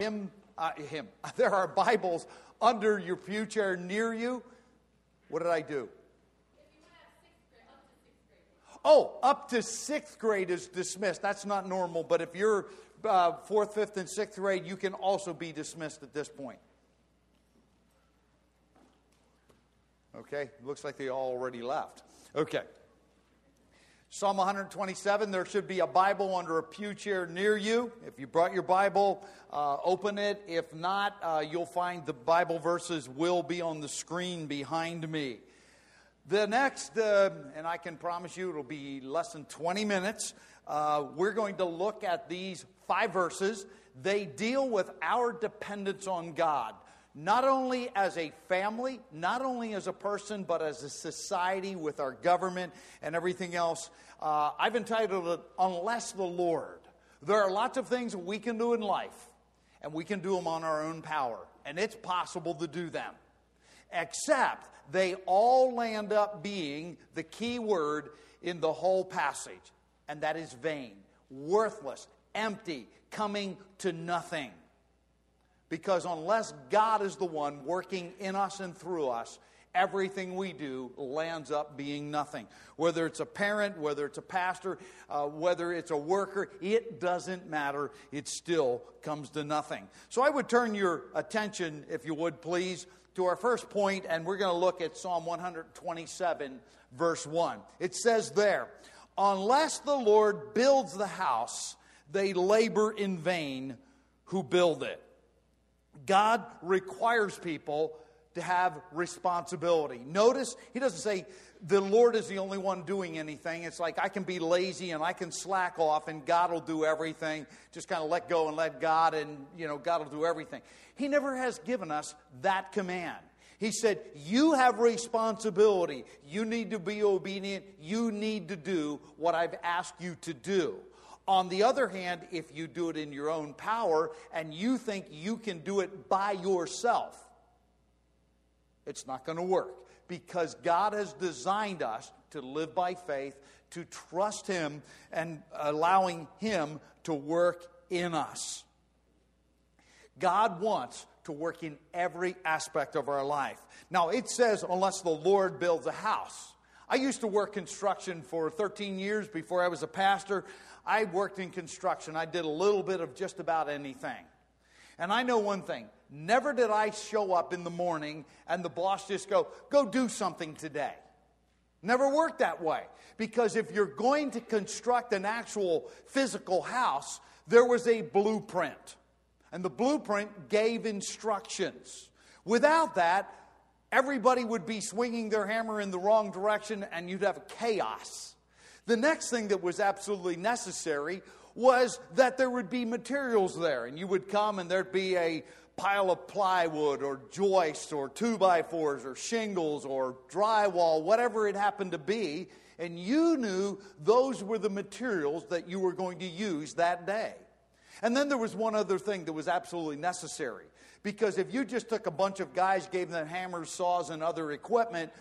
him, uh, him. There are Bibles under your pew chair near you. What did I do? Oh, up to sixth grade is dismissed. That's not normal, but if you're uh, fourth, fifth, and sixth grade, you can also be dismissed at this point. Okay, looks like they all already left. Okay. Psalm 127, there should be a Bible under a pew chair near you. If you brought your Bible, uh, open it. If not, uh, you'll find the Bible verses will be on the screen behind me. The next, uh, and I can promise you it'll be less than 20 minutes, uh, we're going to look at these five verses. They deal with our dependence on God not only as a family, not only as a person, but as a society with our government and everything else. Uh, I've entitled it, Unless the Lord. There are lots of things we can do in life, and we can do them on our own power, and it's possible to do them. Except they all land up being the key word in the whole passage, and that is vain, worthless, empty, coming to nothing. Because unless God is the one working in us and through us, everything we do lands up being nothing. Whether it's a parent, whether it's a pastor, uh, whether it's a worker, it doesn't matter. It still comes to nothing. So I would turn your attention, if you would please, to our first point, and we're going to look at Psalm 127, verse 1. It says there, Unless the Lord builds the house, they labor in vain who build it. God requires people to have responsibility. Notice he doesn't say the Lord is the only one doing anything. It's like I can be lazy and I can slack off and God will do everything. Just kind of let go and let God and you know God will do everything. He never has given us that command. He said, You have responsibility. You need to be obedient. You need to do what I've asked you to do. On the other hand, if you do it in your own power and you think you can do it by yourself, it's not going to work because God has designed us to live by faith, to trust Him, and allowing Him to work in us. God wants to work in every aspect of our life. Now, it says, unless the Lord builds a house. I used to work construction for 13 years before I was a pastor. I worked in construction. I did a little bit of just about anything. And I know one thing never did I show up in the morning and the boss just go, go do something today. Never worked that way. Because if you're going to construct an actual physical house, there was a blueprint. And the blueprint gave instructions. Without that, everybody would be swinging their hammer in the wrong direction and you'd have chaos. The next thing that was absolutely necessary was that there would be materials there, and you would come and there'd be a pile of plywood or joists or two by fours or shingles or drywall, whatever it happened to be, and you knew those were the materials that you were going to use that day. And then there was one other thing that was absolutely necessary. Because if you just took a bunch of guys, gave them hammers, saws, and other equipment,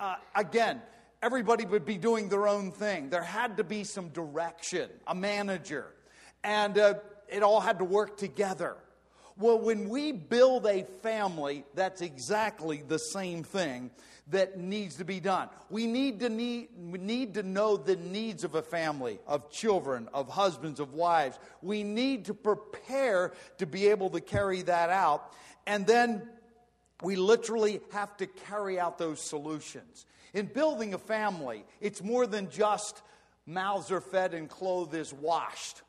uh, again, everybody would be doing their own thing. There had to be some direction, a manager, and uh, it all had to work together. Well, when we build a family, that's exactly the same thing that needs to be done. We need to need, we need to know the needs of a family, of children, of husbands, of wives. We need to prepare to be able to carry that out. And then we literally have to carry out those solutions. In building a family, it's more than just mouths are fed and clothes is washed.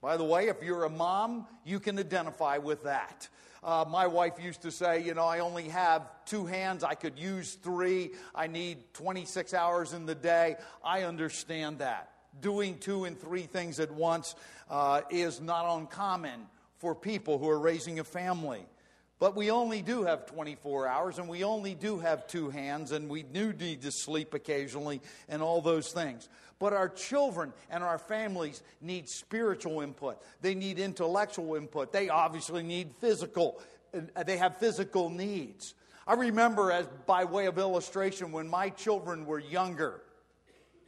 By the way, if you're a mom, you can identify with that. Uh, my wife used to say, you know, I only have two hands, I could use three, I need 26 hours in the day. I understand that. Doing two and three things at once uh, is not uncommon for people who are raising a family. But we only do have 24 hours and we only do have two hands and we do need to sleep occasionally and all those things. But our children and our families need spiritual input. They need intellectual input. They obviously need physical, uh, they have physical needs. I remember, as by way of illustration, when my children were younger,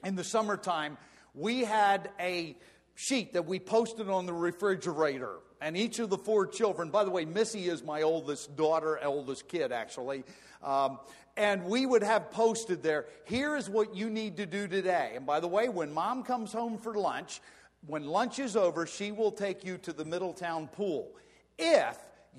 in the summertime, we had a sheet that we posted on the refrigerator And each of the four children, by the way, Missy is my oldest daughter, eldest kid, actually. Um, and we would have posted there, here is what you need to do today. And by the way, when mom comes home for lunch, when lunch is over, she will take you to the Middletown pool. If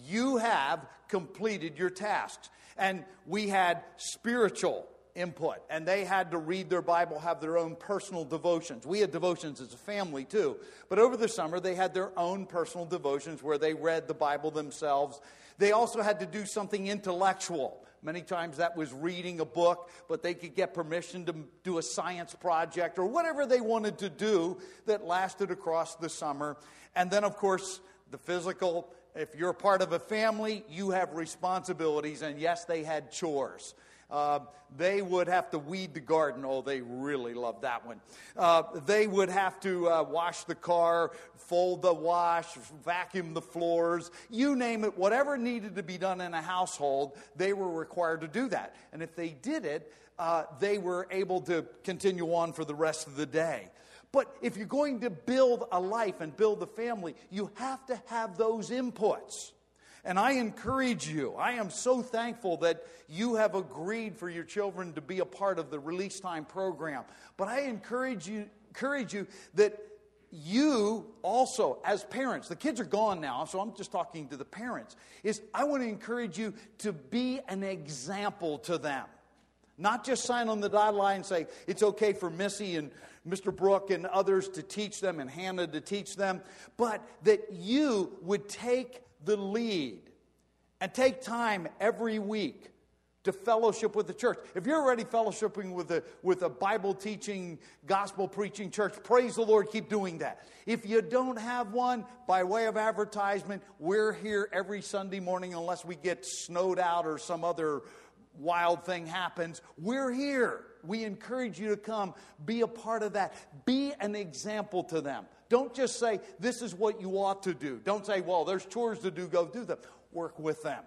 you have completed your tasks. And we had spiritual input, and they had to read their Bible, have their own personal devotions. We had devotions as a family too, but over the summer they had their own personal devotions where they read the Bible themselves. They also had to do something intellectual. Many times that was reading a book, but they could get permission to do a science project or whatever they wanted to do that lasted across the summer. And then, of course, the physical if you're part of a family, you have responsibilities, and yes, they had chores. Uh, they would have to weed the garden. Oh, they really loved that one. Uh, they would have to uh, wash the car, fold the wash, vacuum the floors, you name it, whatever needed to be done in a household, they were required to do that. And if they did it, uh, they were able to continue on for the rest of the day. But if you're going to build a life and build a family, you have to have those inputs. And I encourage you, I am so thankful that you have agreed for your children to be a part of the release time program. But I encourage you, encourage you that you also, as parents, the kids are gone now, so I'm just talking to the parents, is I want to encourage you to be an example to them. Not just sign on the dotted line and say, it's okay for Missy and Mr. Brook and others to teach them and Hannah to teach them, but that you would take the lead and take time every week to fellowship with the church. If you're already fellowshipping with a, with a Bible teaching, gospel preaching church, praise the Lord, keep doing that. If you don't have one, by way of advertisement, we're here every Sunday morning unless we get snowed out or some other wild thing happens. We're here we encourage you to come, be a part of that, be an example to them. Don't just say, this is what you ought to do. Don't say, well, there's chores to do, go do them. Work with them.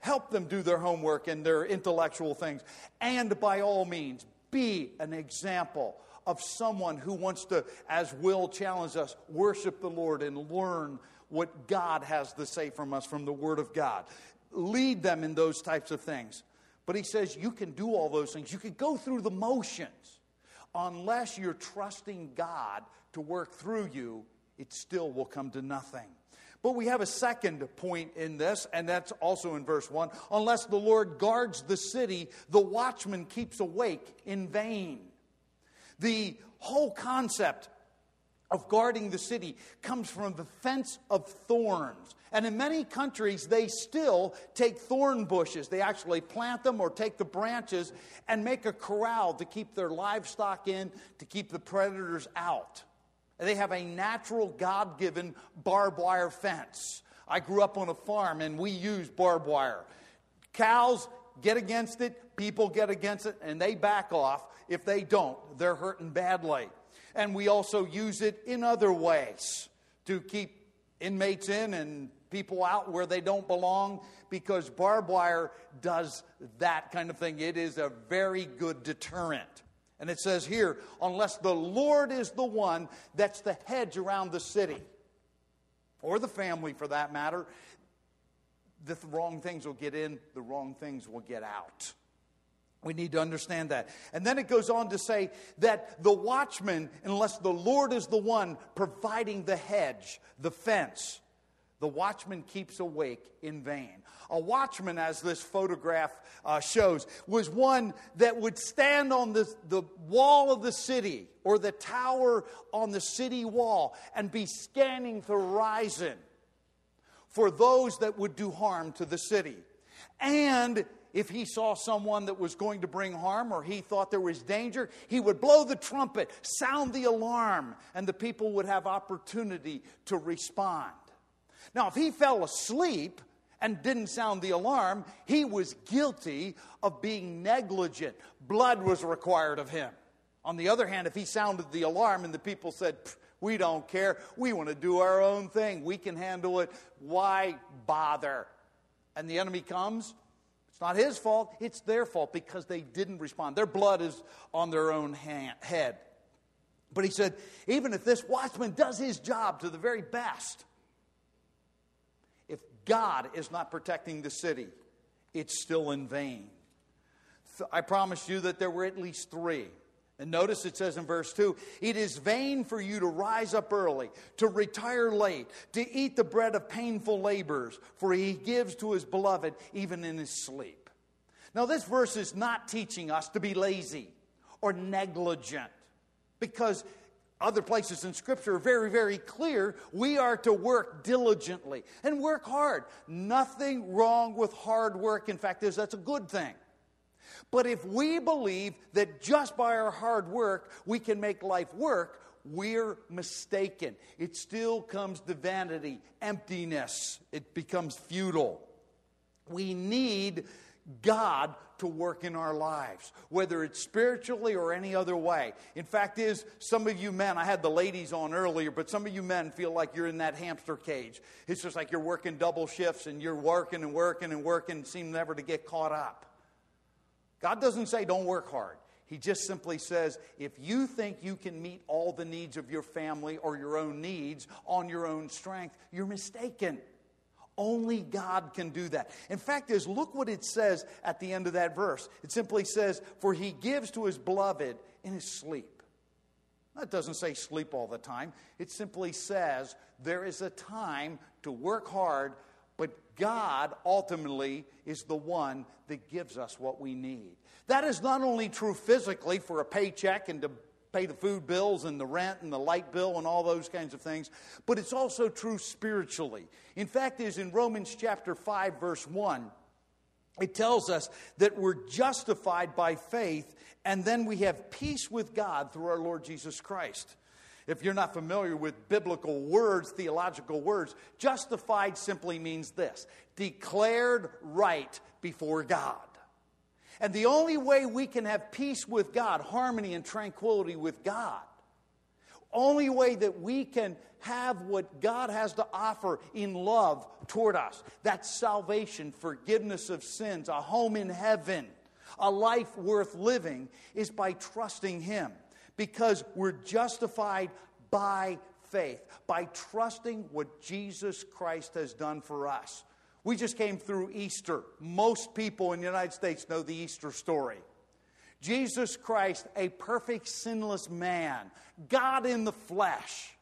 Help them do their homework and their intellectual things. And by all means, be an example of someone who wants to, as Will challenged us, worship the Lord and learn what God has to say from us from the Word of God. Lead them in those types of things. But he says you can do all those things. You can go through the motions. Unless you're trusting God to work through you, it still will come to nothing. But we have a second point in this, and that's also in verse 1. Unless the Lord guards the city, the watchman keeps awake in vain. The whole concept of guarding the city comes from the fence of thorns. And in many countries, they still take thorn bushes. They actually plant them or take the branches and make a corral to keep their livestock in, to keep the predators out. They have a natural, God given barbed wire fence. I grew up on a farm and we use barbed wire. Cows get against it, people get against it, and they back off. If they don't, they're hurting badly. And we also use it in other ways to keep inmates in and people out where they don't belong because barbed wire does that kind of thing. It is a very good deterrent. And it says here, unless the Lord is the one that's the hedge around the city, or the family for that matter, the wrong things will get in, the wrong things will get out. We need to understand that. And then it goes on to say that the watchman, unless the Lord is the one providing the hedge, the fence, the watchman keeps awake in vain. A watchman, as this photograph uh, shows, was one that would stand on the, the wall of the city or the tower on the city wall and be scanning the horizon for those that would do harm to the city. And if he saw someone that was going to bring harm or he thought there was danger, he would blow the trumpet, sound the alarm, and the people would have opportunity to respond. Now, if he fell asleep and didn't sound the alarm, he was guilty of being negligent. Blood was required of him. On the other hand, if he sounded the alarm and the people said, We don't care, we want to do our own thing, we can handle it, why bother? And the enemy comes, it's not his fault, it's their fault because they didn't respond. Their blood is on their own hand, head. But he said, even if this watchman does his job to the very best, God is not protecting the city, it's still in vain. I promise you that there were at least three. And notice it says in verse 2 It is vain for you to rise up early, to retire late, to eat the bread of painful labors, for he gives to his beloved even in his sleep. Now, this verse is not teaching us to be lazy or negligent because other places in Scripture are very, very clear. We are to work diligently and work hard. Nothing wrong with hard work. In fact, that's a good thing. But if we believe that just by our hard work we can make life work, we're mistaken. It still comes to vanity, emptiness. It becomes futile. We need God to work in our lives, whether it's spiritually or any other way. In fact, is some of you men, I had the ladies on earlier, but some of you men feel like you're in that hamster cage. It's just like you're working double shifts and you're working and working and working and seem never to get caught up. God doesn't say don't work hard. He just simply says if you think you can meet all the needs of your family or your own needs on your own strength, you're mistaken. Only God can do that. In fact, is look what it says at the end of that verse. It simply says, "For he gives to his beloved in his sleep." That doesn't say sleep all the time. It simply says there is a time to work hard, but God ultimately is the one that gives us what we need. That is not only true physically for a paycheck and to pay the food bills and the rent and the light bill and all those kinds of things, but it's also true spiritually. In fact, is in Romans chapter 5 verse 1, it tells us that we're justified by faith and then we have peace with God through our Lord Jesus Christ. If you're not familiar with biblical words, theological words, justified simply means this declared right before God. And the only way we can have peace with God, harmony and tranquility with God, only way that we can have what God has to offer in love toward us that's salvation, forgiveness of sins, a home in heaven, a life worth living is by trusting Him because we're justified by faith, by trusting what Jesus Christ has done for us. We just came through Easter. Most people in the United States know the Easter story. Jesus Christ, a perfect, sinless man, God in the flesh,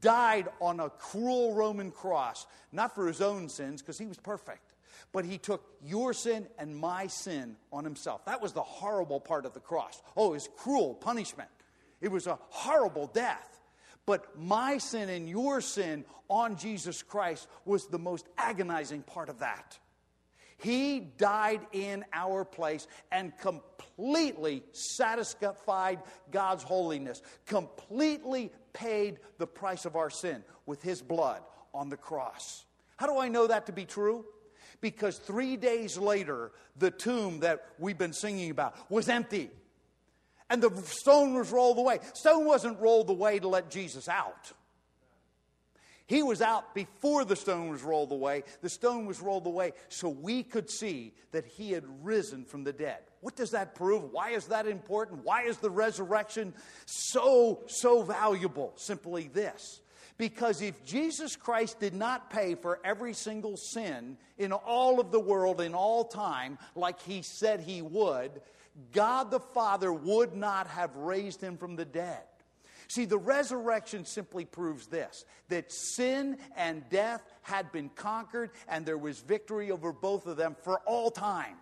died on a cruel Roman cross, not for his own sins, because he was perfect, but he took your sin and my sin on himself. That was the horrible part of the cross. Oh, was cruel punishment. It was a horrible death. But my sin and your sin on Jesus Christ was the most agonizing part of that. He died in our place and completely satisfied God's holiness, completely paid the price of our sin with His blood on the cross. How do I know that to be true? Because three days later, the tomb that we've been singing about was empty. And the stone was rolled away. Stone wasn't rolled away to let Jesus out. He was out before the stone was rolled away. The stone was rolled away so we could see that he had risen from the dead. What does that prove? Why is that important? Why is the resurrection so, so valuable? Simply this. Because if Jesus Christ did not pay for every single sin in all of the world in all time, like he said he would, God the Father would not have raised him from the dead. See, the resurrection simply proves this that sin and death had been conquered and there was victory over both of them for all time.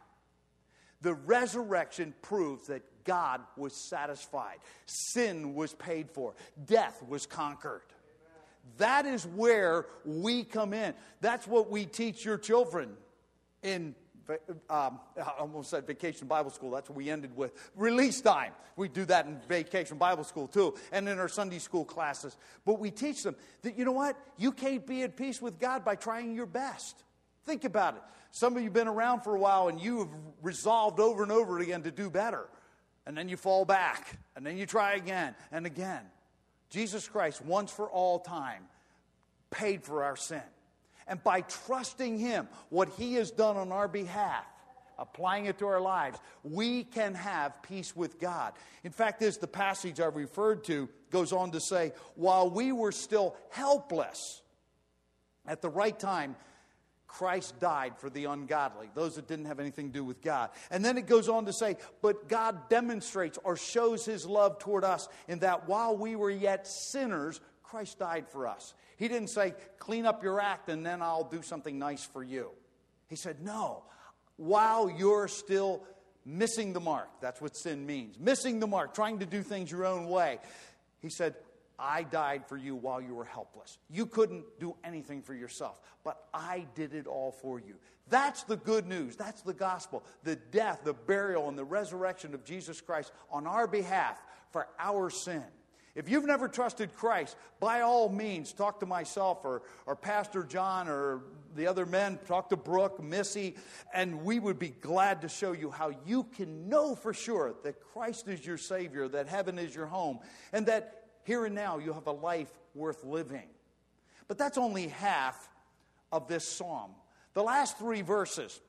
The resurrection proves that God was satisfied, sin was paid for, death was conquered. That is where we come in. That's what we teach your children in um, I almost said vacation Bible school. That's what we ended with. Release time. We do that in vacation Bible school too, and in our Sunday school classes. But we teach them that, you know what? You can't be at peace with God by trying your best. Think about it. Some of you have been around for a while and you have resolved over and over again to do better. And then you fall back, and then you try again and again. Jesus Christ, once for all time, paid for our sin. And by trusting Him, what He has done on our behalf, applying it to our lives, we can have peace with God. In fact, as the passage I referred to goes on to say, while we were still helpless, at the right time, Christ died for the ungodly, those that didn't have anything to do with God. And then it goes on to say, But God demonstrates or shows his love toward us in that while we were yet sinners, Christ died for us. He didn't say, Clean up your act and then I'll do something nice for you. He said, No, while you're still missing the mark, that's what sin means missing the mark, trying to do things your own way. He said, I died for you while you were helpless. You couldn't do anything for yourself, but I did it all for you. That's the good news. That's the gospel. The death, the burial, and the resurrection of Jesus Christ on our behalf for our sin. If you've never trusted Christ, by all means, talk to myself or, or Pastor John or the other men. Talk to Brooke, Missy, and we would be glad to show you how you can know for sure that Christ is your Savior, that heaven is your home, and that here and now, you have a life worth living. But that's only half of this psalm. The last three verses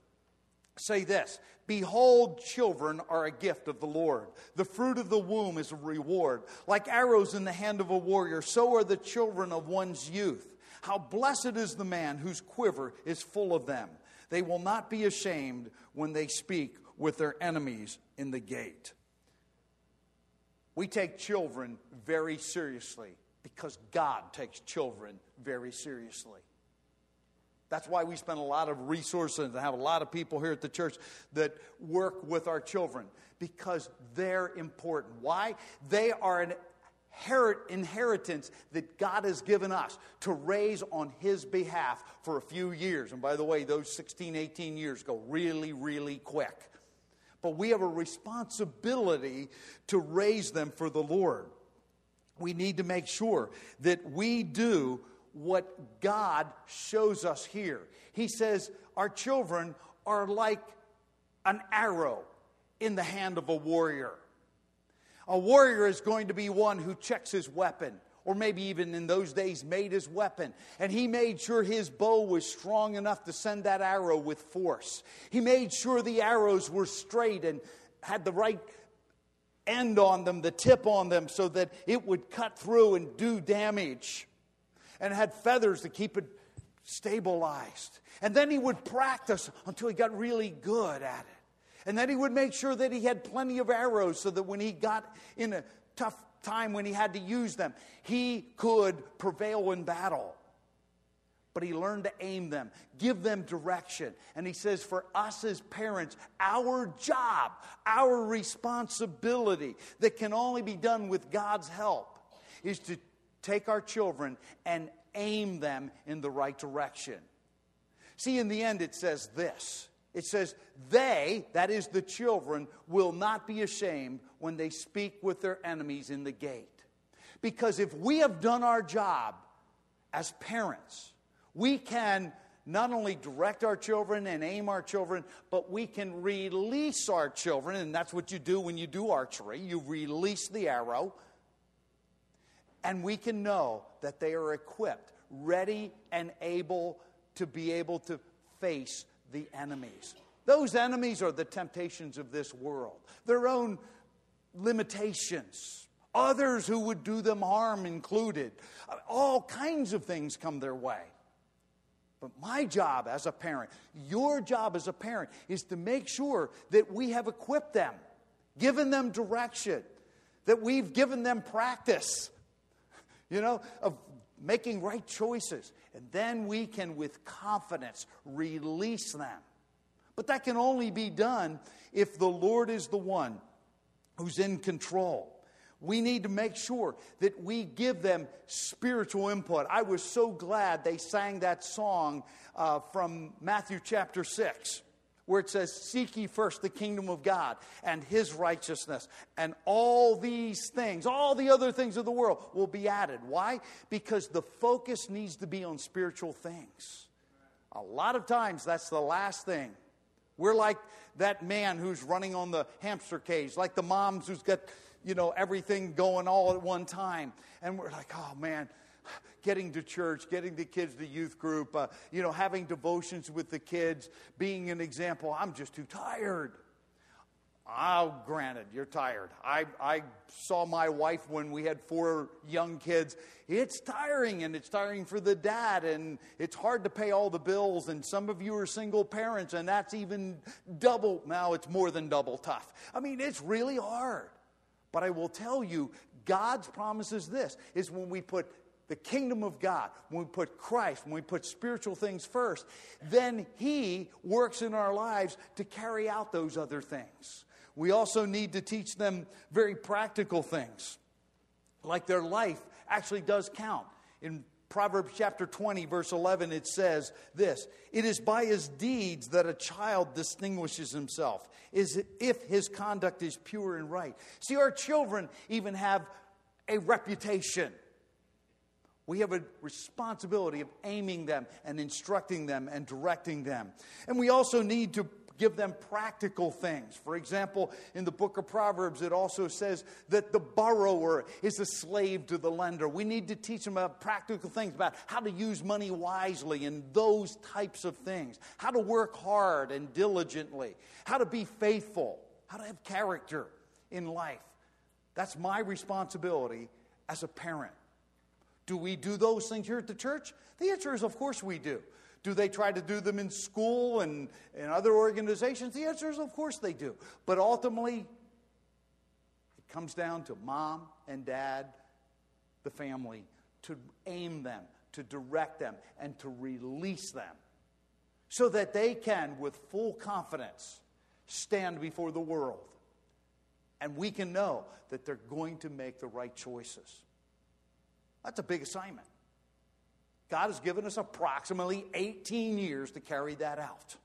say this Behold, children are a gift of the Lord. The fruit of the womb is a reward. Like arrows in the hand of a warrior, so are the children of one's youth. How blessed is the man whose quiver is full of them. They will not be ashamed when they speak with their enemies in the gate. We take children very seriously because God takes children very seriously. That's why we spend a lot of resources and have a lot of people here at the church that work with our children because they're important. Why? They are an inheritance that God has given us to raise on His behalf for a few years. And by the way, those 16, 18 years go really, really quick but we have a responsibility to raise them for the Lord. We need to make sure that we do what God shows us here. He says our children are like an arrow in the hand of a warrior. A warrior is going to be one who checks his weapon or maybe even in those days made his weapon. And he made sure his bow was strong enough to send that arrow with force. He made sure the arrows were straight and had the right end on them, the tip on them, so that it would cut through and do damage. And had feathers to keep it stabilized. And then he would practice until he got really good at it. And then he would make sure that he had plenty of arrows so that when he got in a tough time when he had to use them, he could prevail in battle. But he learned to aim them, give them direction. And he says, for us as parents, our job, our responsibility that can only be done with God's help is to take our children and aim them in the right direction. See, in the end, it says this it says, They, that is the children, will not be ashamed when they speak with their enemies in the gate. Because if we have done our job as parents, we can not only direct our children and aim our children, but we can release our children. And that's what you do when you do archery you release the arrow. And we can know that they are equipped, ready, and able to be able to face the enemies. Those enemies are the temptations of this world, their own limitations, others who would do them harm included. All kinds of things come their way. But my job as a parent, your job as a parent, is to make sure that we have equipped them, given them direction, that we've given them practice, you know, of making right choices. And then we can, with confidence, release them. But that can only be done if the Lord is the one who's in control. We need to make sure that we give them spiritual input. I was so glad they sang that song uh, from Matthew chapter 6 where it says, Seek ye first the kingdom of God and his righteousness, and all these things, all the other things of the world will be added. Why? Because the focus needs to be on spiritual things. A lot of times, that's the last thing. We're like that man who's running on the hamster cage, like the moms who's got, you know, everything going all at one time. And we're like, oh man, getting to church, getting the kids to youth group, uh, you know, having devotions with the kids, being an example. I'm just too tired. Oh, granted, you're tired. I, I saw my wife when we had four young kids. It's tiring, and it's tiring for the dad, and it's hard to pay all the bills. And some of you are single parents, and that's even double. Now it's more than double tough. I mean, it's really hard. But I will tell you, God's promise is this is when we put the kingdom of God, when we put Christ, when we put spiritual things first, then He works in our lives to carry out those other things. We also need to teach them very practical things, like their life actually does count. In Proverbs chapter 20, verse 11, it says this It is by his deeds that a child distinguishes himself, is if his conduct is pure and right. See, our children even have a reputation. We have a responsibility of aiming them and instructing them and directing them. And we also need to give them practical things. For example, in the book of Proverbs, it also says that the borrower is a slave to the lender. We need to teach them about practical things about how to use money wisely and those types of things, how to work hard and diligently, how to be faithful, how to have character in life. That's my responsibility as a parent. Do we do those things here at the church? The answer is, of course, we do. Do they try to do them in school and, and other organizations? The answer is, of course, they do. But ultimately, it comes down to mom and dad, the family, to aim them, to direct them, and to release them so that they can, with full confidence, stand before the world. And we can know that they're going to make the right choices. That's a big assignment. God has given us approximately 18 years to carry that out.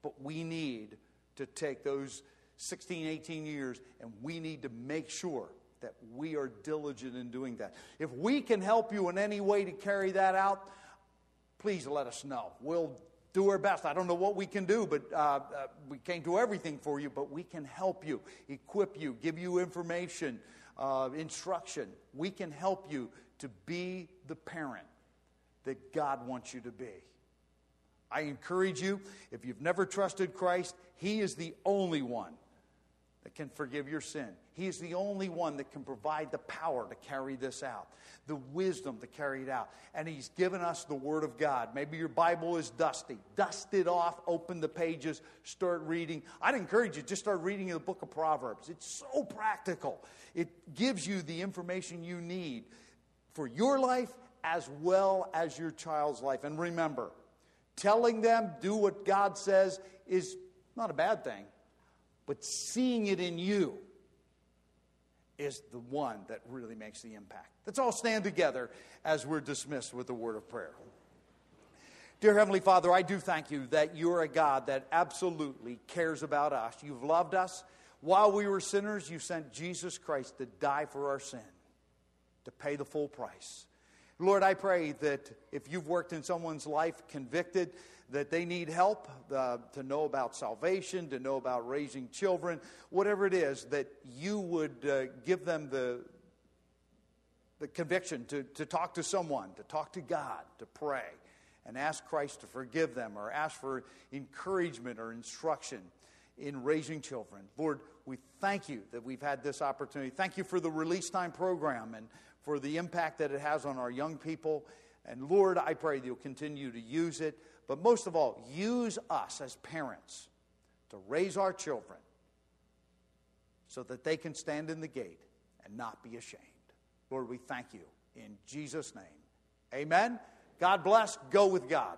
But we need to take those 16, 18 years and we need to make sure that we are diligent in doing that. If we can help you in any way to carry that out, please let us know. We'll do our best. I don't know what we can do, but uh, uh, we can't do everything for you, but we can help you, equip you, give you information, uh, instruction. We can help you to be the parent that God wants you to be. I encourage you, if you've never trusted Christ, He is the only one that can forgive your sin. He is the only one that can provide the power to carry this out, the wisdom to carry it out. And He's given us the Word of God. Maybe your Bible is dusty. Dust it off, open the pages, start reading. I'd encourage you, just start reading the book of Proverbs. It's so practical, it gives you the information you need for your life as well as your child's life. And remember, telling them do what God says is not a bad thing, but seeing it in you is the one that really makes the impact. Let's all stand together as we're dismissed with the word of prayer. Dear Heavenly Father, I do thank you that you're a God that absolutely cares about us. You've loved us. While we were sinners, you sent Jesus Christ to die for our sin, to pay the full price. Lord, I pray that if you've worked in someone's life convicted, that they need help uh, to know about salvation, to know about raising children, whatever it is, that you would uh, give them the, the conviction to, to talk to someone, to talk to God, to pray, and ask Christ to forgive them or ask for encouragement or instruction in raising children. Lord, we thank you that we've had this opportunity. Thank you for the release time program and for the impact that it has on our young people. And Lord, I pray that you'll continue to use it. But most of all, use us as parents to raise our children so that they can stand in the gate and not be ashamed. Lord, we thank you in Jesus' name. Amen. God bless. Go with God.